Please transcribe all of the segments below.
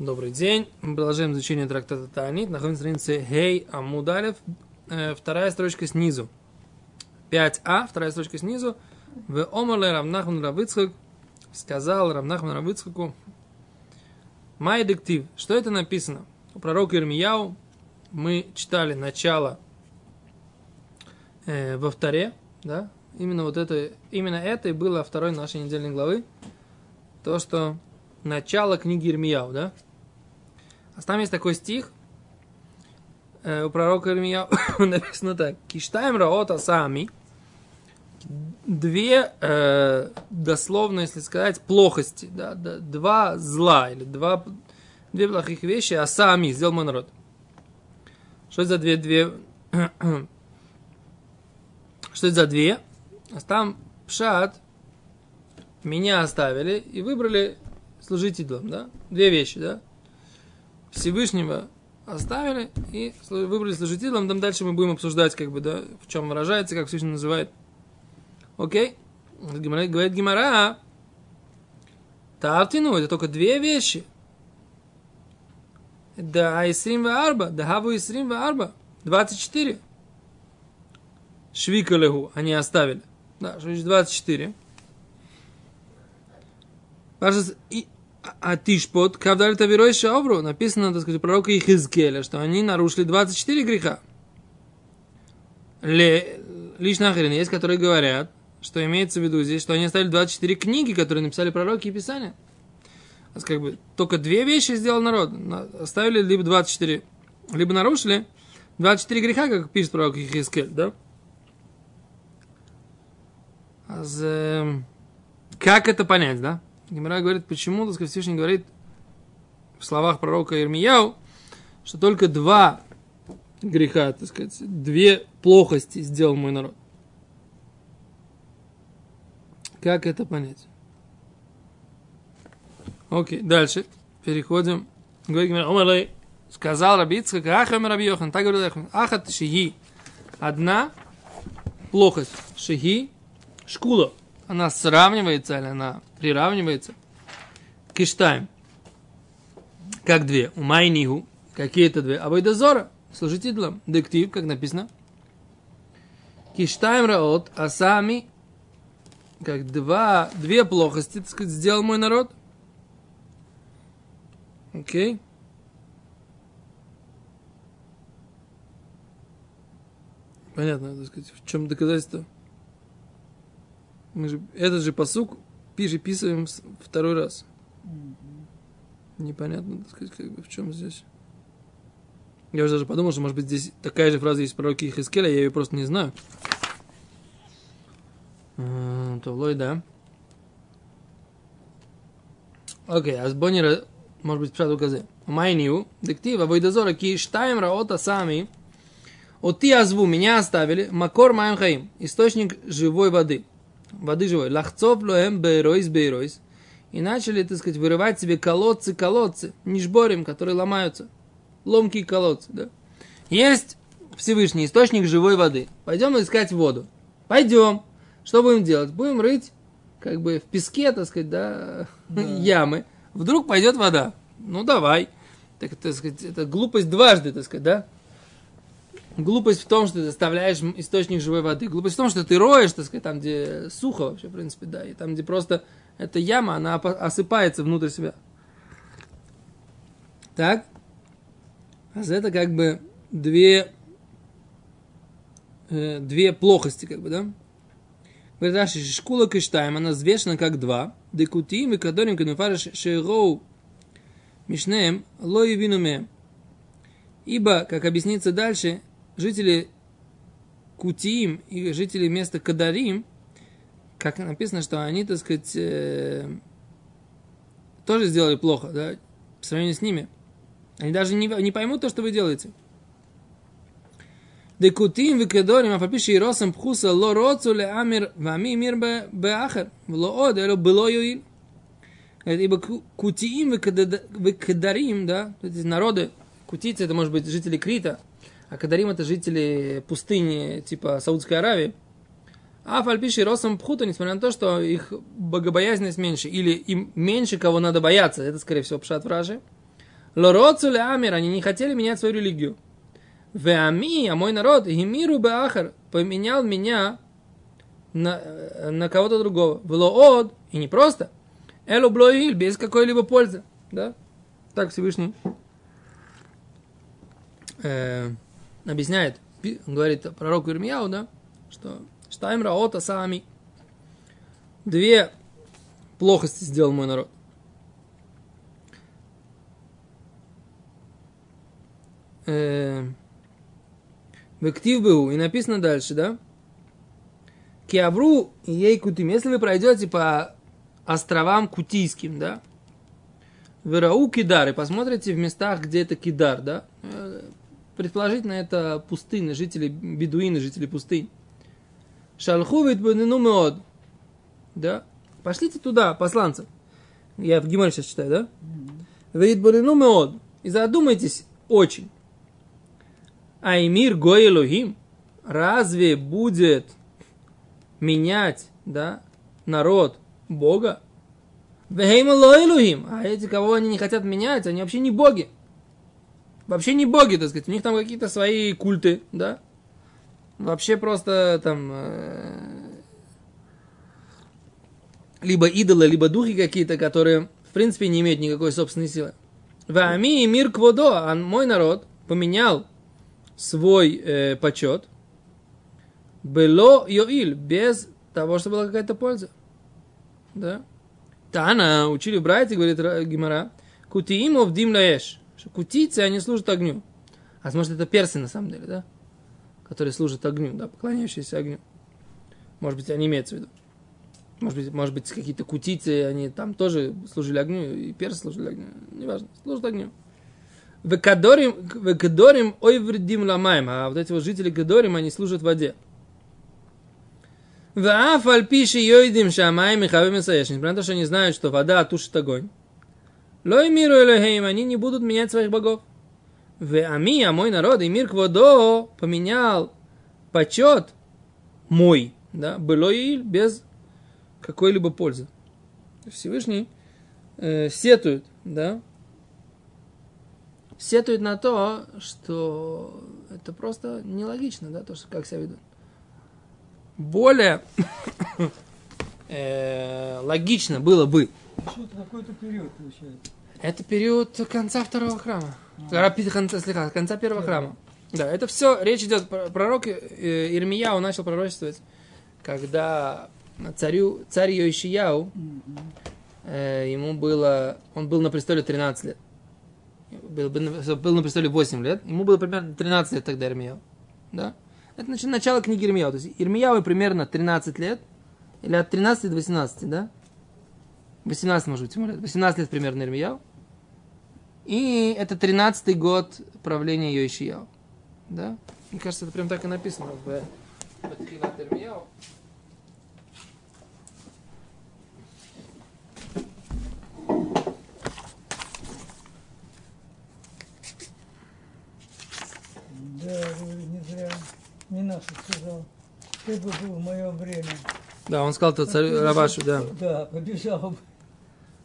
Добрый день. Мы продолжаем изучение трактата Таанит. Находимся на странице Хей Амудалев. Э, вторая строчка снизу. 5а, вторая строчка снизу. В Омале Равнахман Равыцхак сказал Равнахман Равыцхаку Май дектив. Что это написано? У пророка Ирмияу мы читали начало э, во вторе, да? Именно вот это, именно это и было второй нашей недельной главы. То, что начало книги Ирмияу, да? А там есть такой стих, э, у пророка Ирмияу написано так. Киштаем раота сами. Две, э, дословно, если сказать, плохости, да, да, два зла или два, две плохих вещи, а сами сделал мой народ. Что это за две, две, что это за две? А там пшат, меня оставили и выбрали служителем, да? Две вещи, да? Всевышнего оставили и выбрали служителем. Там дальше мы будем обсуждать, как бы, да, в чем выражается, как Всевышний называет. Окей? Говорит Гимара, Тавтину, это только две вещи. Да Айсрим Арба, да Хаву Исрим Арба, 24. Швикалеху они оставили. Да, что значит 24. И а Тишпот, Кавдаль Тавирой Шаобру, написано, так сказать, пророка Ихизкеля, что они нарушили 24 греха. Ле, лишь нахрен есть, которые говорят, что имеется в виду здесь, что они оставили 24 книги, которые написали пророки и Писания. Есть, как бы, только две вещи сделал народ. Оставили либо 24, либо нарушили 24 греха, как пишет пророк Ихискель, да? А как это понять, да? Гимара говорит, почему, так сказать, Всевышний говорит в словах пророка Ирмияу, что только два греха, так сказать, две плохости сделал мой народ. Как это понять? Окей, дальше. Переходим. Говорит Гимара, сказал Раби Ицхак, Раби Йохан, так говорит Ахам, Ахат Шиги. Одна плохость. Шиги, шкула она сравнивается или она приравнивается к Иштайм. Как две. У Майнигу. Какие это две? Абайдазора. Служителям. Дектив, как написано. Киштайм раот, а сами, как два, две плохости, так сказать, сделал мой народ. Окей. Понятно, так сказать, в чем доказательство? Мы же этот же посук переписываем второй раз. Непонятно, так сказать, как бы в чем здесь. Я уже даже подумал, что, может быть, здесь такая же фраза есть в пророке Ихискеля, я ее просто не знаю. А, то лой, да. Окей, а с Боннера, может быть, пшат указе. Майнию, дектива, войдозора, ки штаем раота сами, от ти азву, меня оставили, макор маем хаим, источник живой воды воды живой. Лахцов лоем бейройс бейройс. И начали, так сказать, вырывать себе колодцы, колодцы, нишборим, которые ломаются. Ломкие колодцы, да. Есть Всевышний источник живой воды. Пойдем искать воду. Пойдем. Что будем делать? Будем рыть, как бы, в песке, так сказать, да, да. ямы. Вдруг пойдет вода. Ну, давай. Так, так сказать, это глупость дважды, так сказать, да? Глупость в том, что ты оставляешь источник живой воды. Глупость в том, что ты роешь, так сказать, там, где сухо вообще, в принципе, да, и там, где просто эта яма, она осыпается внутрь себя. Так? А это как бы две, э, две плохости, как бы, да? Говорит, Раши, шкула киштаем, она взвешена как два. Декутим и кадорим кануфариш шероу мишнеем ло и Ибо, как объяснится дальше, жители Кутиим и жители места Кадарим, как написано, что они, так сказать, э, тоже сделали плохо, да, по сравнению с ними. Они даже не, не поймут то, что вы делаете. Декутим векедорим, а фапиши и росом пхуса ло роцу ле амир вами мир беахар, вло од, эло было юил. Ибо кутиим векедарим, да, эти народы, кутийцы, это может быть жители Крита, а Кадарим это жители пустыни типа Саудской Аравии. А фальпиши росом пхута, несмотря на то, что их богобоязненность меньше, или им меньше кого надо бояться, это, скорее всего, пшат вражи. Лороцу амир, они не хотели менять свою религию. Веами, а мой народ, гимиру беахар, поменял меня на, на кого-то другого. Вело од, и не просто. Элу блоиль, без какой-либо пользы. Да? Так Всевышний э, объясняет, говорит пророку Ирмияу, да, что Штайм Раота сами. Две плохости сделал мой народ. Э, в актив был, и написано дальше, да? Киавру и ей кутим. Если вы пройдете по островам Кутийским, да, в Ирау Кидар, и посмотрите в местах, где это Кидар, да, э, предположительно это пустыны, жители, бедуины, жители пустынь. Шалху бенину меод, да, пошлите туда, посланцев. Я в Гимале сейчас читаю, да? Вейтбанину меод, и задумайтесь очень. Аймир Гоэлухим, разве будет менять, да, народ Бога? Вехейма а эти, кого они не хотят менять, они вообще не боги. Вообще не боги, так сказать, у них там какие-то свои культы, да? Вообще просто там э, либо идолы, либо духи какие-то, которые в принципе не имеют никакой собственной силы. Вами и мир кводо, а мой народ поменял свой э, почет, было йоиль, без того, что была какая-то польза. Да? Тана, учили братья, говорит Гимара, кутиимов дим лаэш, кутицы, они служат огню. А может это персы на самом деле, да? Которые служат огню, да, поклоняющиеся огню. Может быть, они имеются в виду. Может быть, может быть, какие-то кутицы, они там тоже служили огню, и персы служили огню. Неважно, служат огню. Векадорим, векадорим ойвредим ламаем. А вот эти вот жители Кадорим, они служат воде. Вааф альпиши йойдим шамаем и хавим Несмотря на то, что они знают, что вода тушит огонь. Лой миру элохейм, они не будут менять своих богов. В ами, а мой народ, и мир кводо поменял почет мой, да, было и без какой-либо пользы. Всевышний э, сетует, да, сетует на то, что это просто нелогично, да, то, что как себя ведут. Более э, логично было бы. Что-то какой-то период получается. Это период конца второго храма. А. Конца, конца первого храма. Да, это все, речь идет, пророк э, Ирмияу начал пророчествовать, когда царю, царь Йоишияу, э, ему было, он был на престоле 13 лет был, был на престоле 8 лет, ему было примерно 13 лет тогда Ирмияу. Да? Это значит, начало книги Ирмияу. То есть Ирмияу примерно 13 лет, или от 13 до 18, да? 18, может быть, лет. 18 лет примерно Ирмияу. И это 13 год правления Йоишияу. Да? Мне кажется, это прям так и написано в Батхилат Ирмияу. Да, не зря. Не наш сказал. Ты бы был в мое время. Да, он сказал то царь Рабашу, да. Да, побежал бы.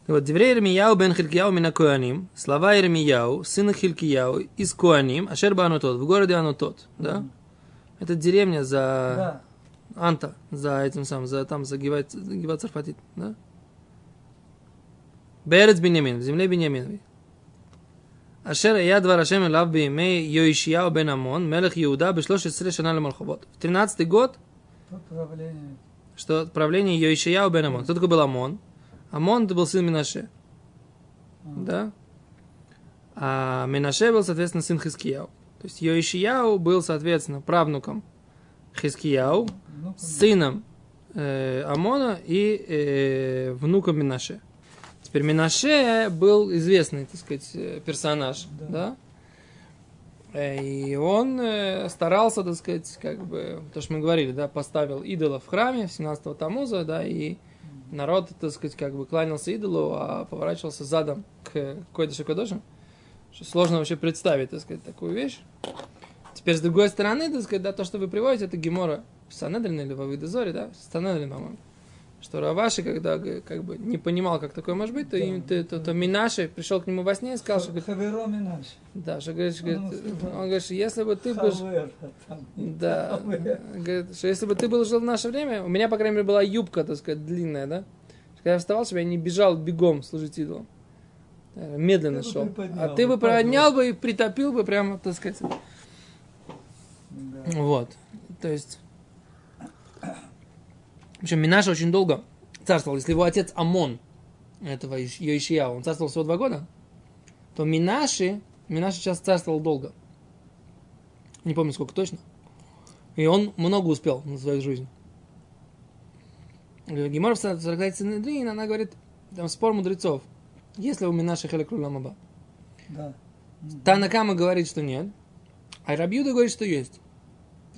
И вот Деврей Ирмияу бен Хилькияу мина Куаним, слова Ирмияу, сына Хилькияу, из Куаним, Ашерба Анутот, в городе Анутот, да? Это деревня за... Да. Анта, за этим самым, за там, за Гиват Царфатит, да? Берец Бенямин, в земле Беняминовой. אשר היה דבר השם אליו בימי יאשיהו בן אמון, מלך יהודה, בשלש עשרה שנה למלכו. В 13 год... Что правление Йоишияу бен Амон. Кто такой был Амон? Амон это был сын Минаше. Да? А Минаше был, соответственно, сын Хискияу. То есть Йоишияу был, соответственно, правнуком Хискияу, сыном э, Амона и э, внуком Минаше. Теперь Минаше был известный, так сказать, э, персонаж, да? да? Э, и он э, старался, так сказать, как бы, то, что мы говорили, да, поставил идола в храме 17-го Тамуза, да, и народ, так сказать, как бы кланялся идолу, а поворачивался задом к какой-то шокодоше. Что сложно вообще представить, так сказать, такую вещь. Теперь, с другой стороны, так сказать, да, то, что вы приводите, это Гемора Санедрин или в Авидозоре, да, Санедрин, по-моему что Раваши, когда г- как бы не понимал, как такое может быть, то, им- то, то, то Минаши пришел к нему во сне и сказал, что, Хаверо Минаш. да, что, говорит, что, говорит, Он он говорит, что если бы ты был, да, говорит, что если бы ты был жил в наше время, у меня, по крайней мере, была юбка, так сказать, длинная, да, когда я вставал, чтобы я не бежал бегом служить идолам. Э, Медленно Ты бы шел. А ты бы бы, поднял бы и притопил бы прямо, так сказать. Да. Вот. То есть... В общем, Минаша очень долго царствовал. Если его отец Амон, этого Йоишия, он царствовал всего два года, то Минаши, Минаши сейчас царствовал долго. Не помню, сколько точно. И он много успел на свою жизнь. Гемор в Сарагайте Синедрин, она говорит, там спор мудрецов. Если у Минаши Хелек Ламаба. Да. Танакама говорит, что нет. А Рабьюда говорит, что есть.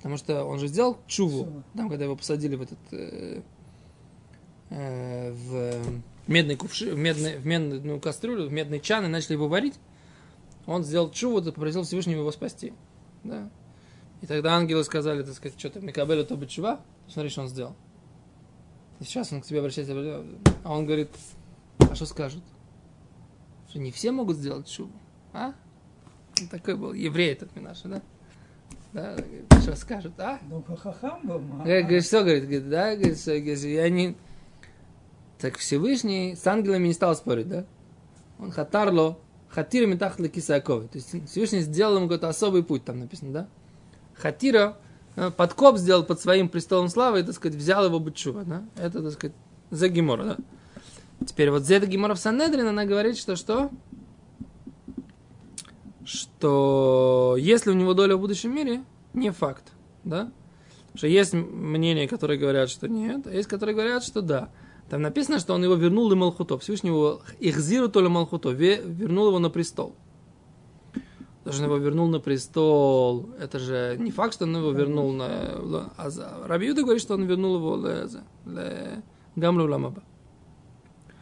Потому что он же сделал чуву, там, когда его посадили в этот э, э, в медный кувши, в, медный, в медную кастрюлю, в медный чан, и начали его варить. Он сделал чуву, попросил Всевышнего его спасти. Да. И тогда ангелы сказали, так сказать, что-то Микабелю то чува, смотри, что он сделал. И сейчас он к тебе обращается, а он говорит, а что скажут? Что не все могут сделать чуву, а? Он такой был еврей этот Минаша, да? Да, что скажут, а? Ну, хахам был. ма. Говорит, что, говорит, говорит, да, говорит, что, говорит, я не... Так Всевышний с ангелами не стал спорить, да? Он хатарло, хатира метахли кисаковы. То есть Всевышний сделал ему какой-то особый путь, там написано, да? Хатира э, подкоп сделал под своим престолом славы и, так сказать, взял его бычува, да? Это, так сказать, за Гемора, да? Теперь вот Зеда Гемора в Санедрин, она говорит, что что? Что если у него доля в будущем мире, не факт, да? Что есть мнения, которые говорят, что нет, а есть, которые говорят, что да. Там написано, что он его вернул и Малхуто. Всевышний его ихзиру то ли Малхуто, ве- вернул его на престол. Даже он его вернул на престол. Это же не факт, что он его вернул на... А за- Раби Юда говорит, что он вернул его ле- Гамлю Ламаба.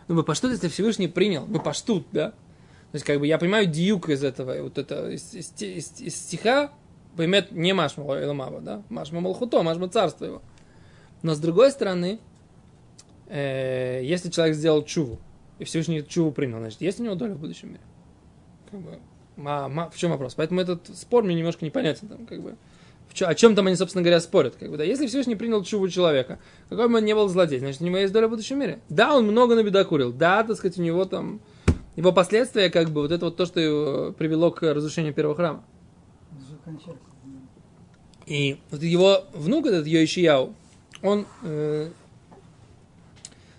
Ну, мы паштут, если Всевышний принял, мы паштут, да? То есть, как бы, я понимаю диюк из этого, вот это, из, из, из- из стиха, поймет не Машма Ламаба, да? Машма Малхуто, Машма царство его. Но с другой стороны, э, если человек сделал чуву, и Всевышний чуву принял, значит, есть у него доля в будущем мире? Как бы, ма- ма- в чем вопрос? Поэтому этот спор мне немножко непонятен. Там, как бы, в чё- о чем там они, собственно говоря, спорят? Как бы, да? Если Всевышний принял чуву человека, какой бы он ни был злодей, значит, у него есть доля в будущем мире. Да, он много на бедокурил. Да, так сказать, у него там... Его последствия, как бы, вот это вот то, что его привело к разрушению первого храма. И вот его внук, этот Йоишияу, он э,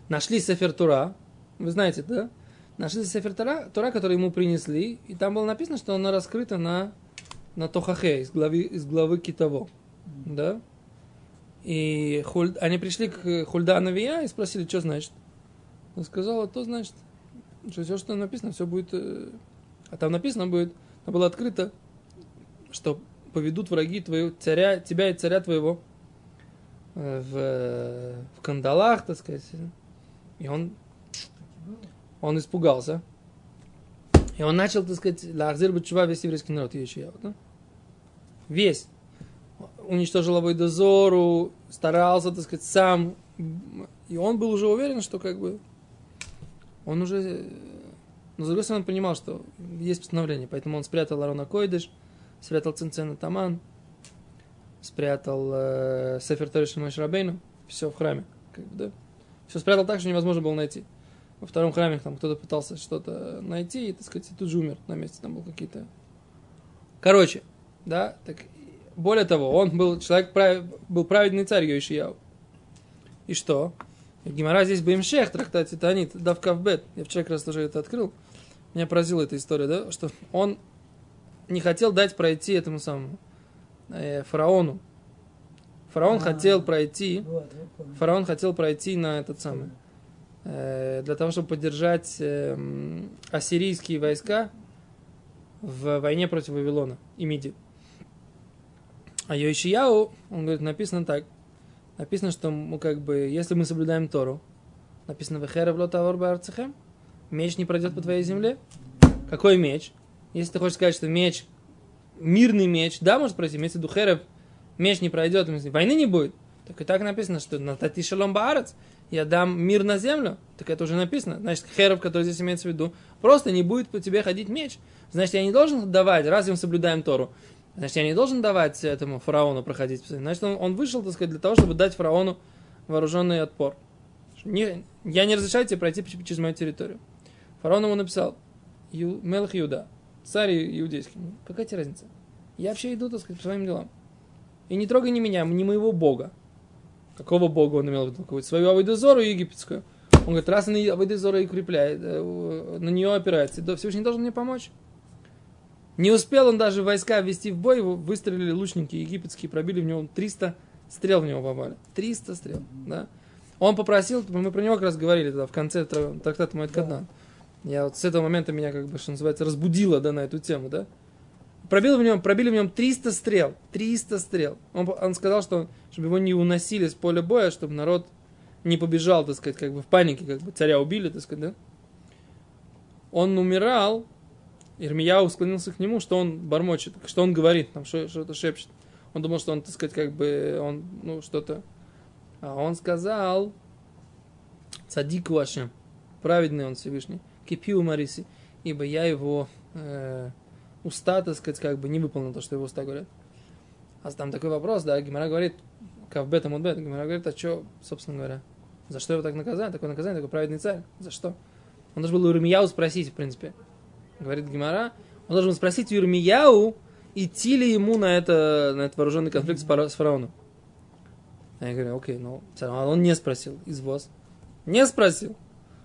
нашли Сефер Тура, вы знаете, да? Нашли Сефер Тура, Тура, который ему принесли, и там было написано, что она раскрыта на, на Тохахе, из главы, из главы Китово, да? И Хуль- они пришли к Хульда Навия и спросили, что значит. Он сказал, а то значит, что все, что написано, все будет... э, А там написано будет, там было открыто, что поведут враги твоего царя, тебя и царя твоего э, в, в кандалах, так сказать. И он, он испугался. И он начал, так сказать, лахзир чува весь еврейский народ, Иешияу, да? Весь. Уничтожил Авойдозору, старался, так сказать, сам. И он был уже уверен, что как бы он уже... Но с другой стороны, он понимал, что есть постановление, поэтому он спрятал Арона Койдыш, спрятал Цинцена Таман, спрятал э, Сефер Ториш Рабейну, все в храме, как бы, да. Все спрятал так, что невозможно было найти. Во втором храме там кто-то пытался что-то найти, и, так сказать, и тут же умер на месте, там был какие-то... Короче, да, так, более того, он был человек, прав- был праведный царь Йоишияу. И что? Гимара здесь Баимшех, трактат Титанит, Давкавбет. Я вчера как раз тоже это открыл. Меня поразила эта история, да, что он не хотел дать пройти этому самому э, фараону. Фараон А. хотел пройти, Вот, фараон хотел пройти на этот самый, э, для того, чтобы поддержать э, ассирийские войска в войне против Вавилона и Миди. А Йошияу, он говорит, написано так. Написано, что мы как бы, если мы соблюдаем Тору, написано «Вехерев лотавор баарцехем», меч не пройдет по твоей земле. Какой меч? Если ты хочешь сказать, что меч, мирный меч, да, может пройти, имеется в виду херев, меч не пройдет, войны не будет. Так и так написано, что на тати шалом баарец, я дам мир на землю. Так это уже написано. Значит, херов, который здесь имеется в виду, просто не будет по тебе ходить меч. Значит, я не должен давать, раз мы соблюдаем Тору, значит, я не должен давать этому фараону проходить. Значит, он, он вышел, так сказать, для того, чтобы дать фараону вооруженный отпор. Не, я не разрешаю тебе пройти через мою территорию. Фараон ему написал, Ю, Мелах Иуда, царь иудейский. Какая тебе разница? Я вообще иду, так сказать, по своим делам. И не трогай ни меня, ни моего бога. Какого бога он имел в виду? Свою Авойдозору египетскую. Он говорит, раз она Авойдозору и укрепляет, э, на нее опирается, Всевышний должен мне помочь. Не успел он даже войска ввести в бой, его выстрелили лучники египетские, пробили в него 300 стрел в него попали. 300 стрел, да. Он попросил, мы про него как раз говорили тогда в конце трактата Моэд Каднан. Я вот с этого момента меня, как бы, что называется, разбудило, да, на эту тему, да. Пробил в нем, пробили в нем 300 стрел. 300 стрел. Он, он сказал, что чтобы его не уносили с поля боя, чтобы народ не побежал, так сказать, как бы в панике, как бы царя убили, так сказать, да. Он умирал, Ирмияу склонился к нему, что он бормочет, что он говорит, там что-то шепчет. Он думал, что он, так сказать, как бы, он, ну, что-то... А он сказал, цадик вашим, праведный он Всевышний, кипиу мариси, ибо я его э, уста, так сказать, как бы не выполнил то, что его уста говорят. А там такой вопрос, да, Гимара говорит, Кавбета Мудбет, Гимара говорит, а что, собственно говоря, за что его так наказали, такое наказание, такой праведный царь, за что? Он должен был у Ирмияу спросить, в принципе, говорит Гимара, он должен спросить у Ирмияу, идти ли ему на, это, на этот вооруженный конфликт с фараоном. А я говорю, окей, ну, а он не спросил, извоз. Не спросил.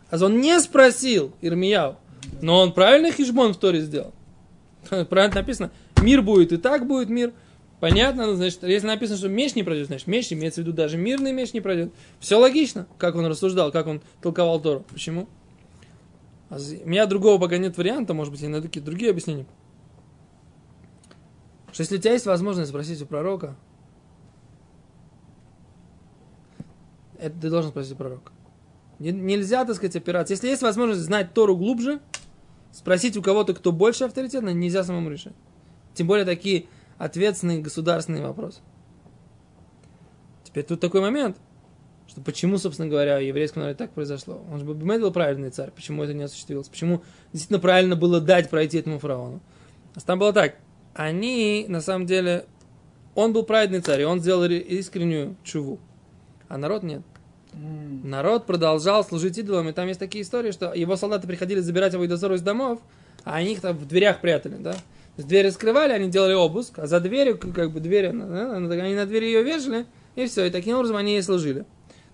А он не спросил Ирмияу. Но он правильно хижбон в Торе сделал. Правильно написано, мир будет и так будет мир. Понятно, ну, значит, если написано, что меч не пройдет, значит, меч имеется в виду даже мирный меч не пройдет. Все логично, как он рассуждал, как он толковал Тору. Почему? А у меня другого пока нет варианта, может быть, я найду какие-то другие объяснения. Что если у тебя есть возможность спросить у пророка, это ты должен спросить у пророка. Нельзя, так сказать, опираться. Если есть возможность знать Тору глубже, спросить у кого-то, кто больше авторитетно, нельзя самому решить. Тем более такие ответственные государственные вопросы. Теперь тут такой момент, что почему, собственно говоря, в еврейском народе так произошло. Он же был правильный царь, почему это не осуществилось, почему действительно правильно было дать пройти этому фараону. А там было так, они, на самом деле, он был праведный царь, и он сделал искреннюю чуву, а народ нет. Народ продолжал служить идолам, и там есть такие истории, что его солдаты приходили забирать его дозору из домов, а они их там в дверях прятали, да. То есть двери скрывали, они делали обыск, а за дверью, как бы дверь, они на двери ее вешали, и все, и таким образом они ей служили.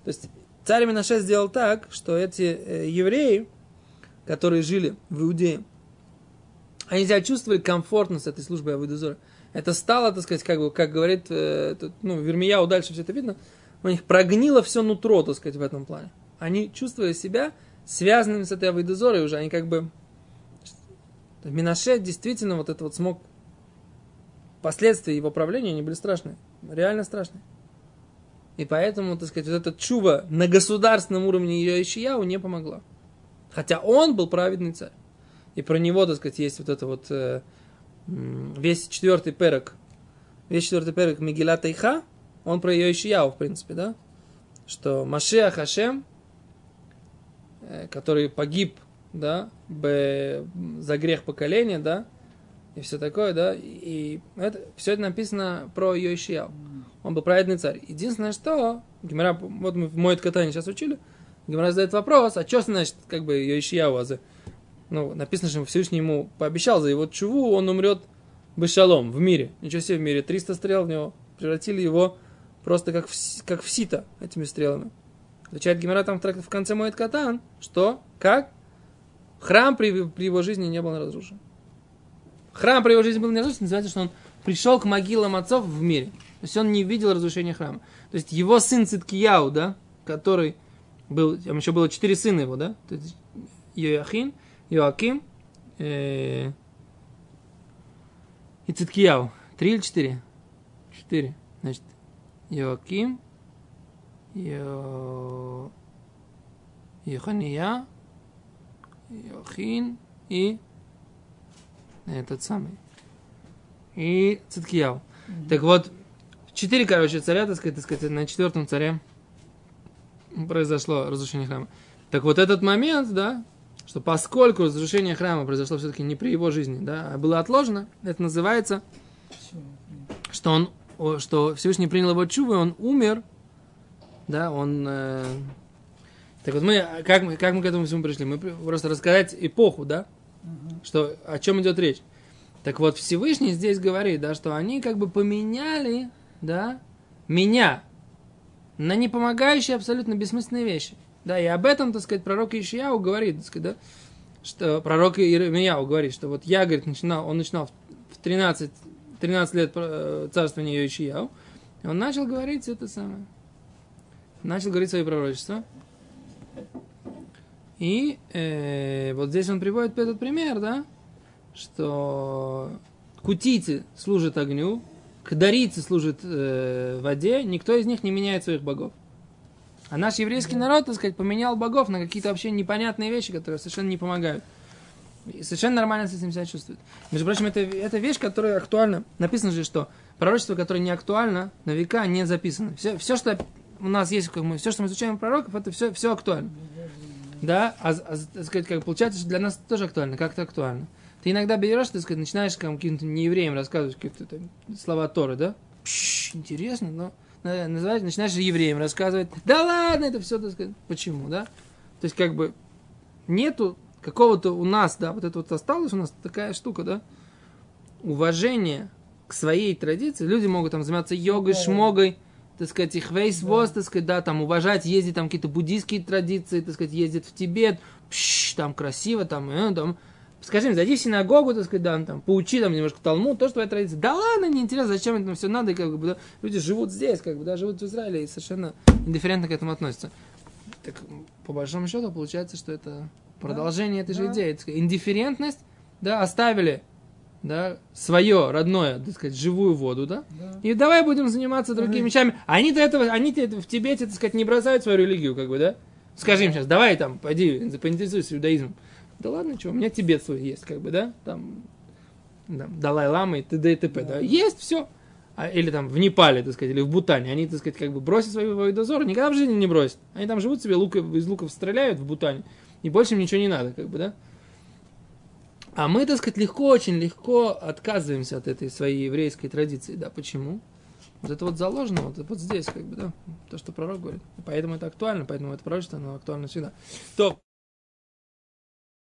То есть царь Минаше сделал так, что эти э, евреи, которые жили в Иудее, они себя чувствовали комфортно с этой службой Авойдозора. Это стало, так сказать, как бы, как говорит, э, ну, Вермияу дальше все это видно, у них прогнило все нутро, так сказать, в этом плане. Они чувствовали себя связанными с этой Авойдозорой уже, они как бы... Минаше действительно вот это вот смог... Последствия его правления, они были страшные, реально страшные. И поэтому, так сказать, вот эта чува на государственном уровне ее Ишияу не помогла. Хотя он был праведный царь. И про него, так сказать, есть вот это вот э, весь четвертый перек, весь четвертый перек Мегила Тайха, он про ее Ишияу, в принципе, да? Что Машеа Хашем, э, который погиб, да, за грех поколения, да, и все такое, да, и это, все это написано про ее Ишияу. Он был праведный царь. Единственное, что, Гимара, вот мы в Моет Катане сейчас учили, Гимара задает вопрос, а что значит, как бы, а ну, написано, что Всевышний ему пообещал за его чуву, он умрет бешалом в мире. Ничего себе в мире. 300 стрел в него. Превратили его просто как в, как в сито этими стрелами. Отвечает Гимара там в конце Моет Катан, что, как? Храм при, при его жизни не был разрушен. Храм при его жизни был не разрушен, называется, что он пришел к могилам отцов в мире. То есть он не видел разрушения храма. То есть его сын Циткияу, да, который был, там еще было четыре сына его, да, то есть Йоахин, Йоаким э, и Циткияу. Три или четыре? Четыре. Значит, Йоаким, Йо... Йохания, Йохин и этот самый. И Циткияу. Mm-hmm. Так вот, четыре, короче, царя, так сказать, так сказать, на четвертом царе произошло разрушение храма. Так вот этот момент, да, что поскольку разрушение храма произошло все-таки не при его жизни, да, а было отложено, это называется, что он, что Всевышний принял его чувы, он умер, да, он... э, так вот мы, как мы, как мы к этому всему пришли? Мы просто рассказать эпоху, да, Мгм. что, о чем идет речь. Так вот, Всевышний здесь говорит, да, что они как бы поменяли, да, меня на непомогающие абсолютно бессмысленные вещи. Да, и об этом, так сказать, пророк Ишияу говорит, так сказать, да, что пророк Иеремияу говорит, что вот я, говорит, начинал, он начинал в 13, 13 лет э, царствования Ишияу, и он начал говорить это самое, начал говорить свои пророчества, и э, вот здесь он приводит этот пример, да, что кутийцы служат огню, кадарийцы служат э, воде, никто из них не меняет своих богов. А наш еврейский народ, так сказать, поменял богов на какие-то вообще непонятные вещи, которые совершенно не помогают. И совершенно нормально с этим себя чувствует. Между прочим, это, это вещь, которая актуальна. Написано же, что пророчество, которое не актуально, на века не записано. Все, все что у нас есть, как мы, все, что мы изучаем пророков, это все, все актуально. Да, а, а, так сказать, как получается, что для нас тоже актуально, как-то актуально. Ты иногда берешь, так сказать, начинаешь как, каким-то неевреям рассказывать какие-то там слова Торы, да? Пш, интересно, но на- называть, начинаешь евреям рассказывать, да ладно, это все, так сказать, почему, да? То есть, как бы, нету какого-то у нас, да, вот это вот осталось у нас такая штука, да, уважение к своей традиции. Люди могут там заниматься йогой, Да. шмогой, так сказать, их весь воз, так сказать, да, там уважать, ездить там какие-то буддийские традиции, так сказать, ездить в Тибет, пш, там красиво, там, э, там, скажи им, зайди в синагогу, так сказать, да, там, поучи там немножко Талмуд, тоже твоя традиция. Да ладно, неинтересно, зачем это все надо, и как бы, да, люди живут здесь, как бы, да, живут в Израиле и совершенно индифферентно к этому относятся. Так, по большому счету, получается, что это продолжение этой же да. идеи. Сказать, индифферентность, да, оставили, да, свое родное, так сказать, живую воду, да, Да. и давай будем заниматься другими Ага. вещами. Они-то этого, они-то в Тибете, так сказать, не бросают свою религию, как бы, да? Скажи им сейчас, давай там, пойди, поинтересуйся иудаизмом. Да ладно, что, у меня Тибет свой есть, как бы, да? Там, там Далай-Лама и т.д. и т.п. Да? Есть, все. А, или там в Непале, так сказать, или в Бутане. Они, так сказать, как бы бросят свои воевой дозоры, никогда в жизни не бросят. Они там живут себе, лук, из луков стреляют в Бутане, и больше им ничего не надо, как бы, да? А мы, так сказать, легко, очень легко отказываемся от этой своей еврейской традиции. Да, почему? Вот это вот заложено вот, вот здесь, как бы, да, то, что пророк говорит. Поэтому это актуально, поэтому это пророчество, оно актуально всегда. То,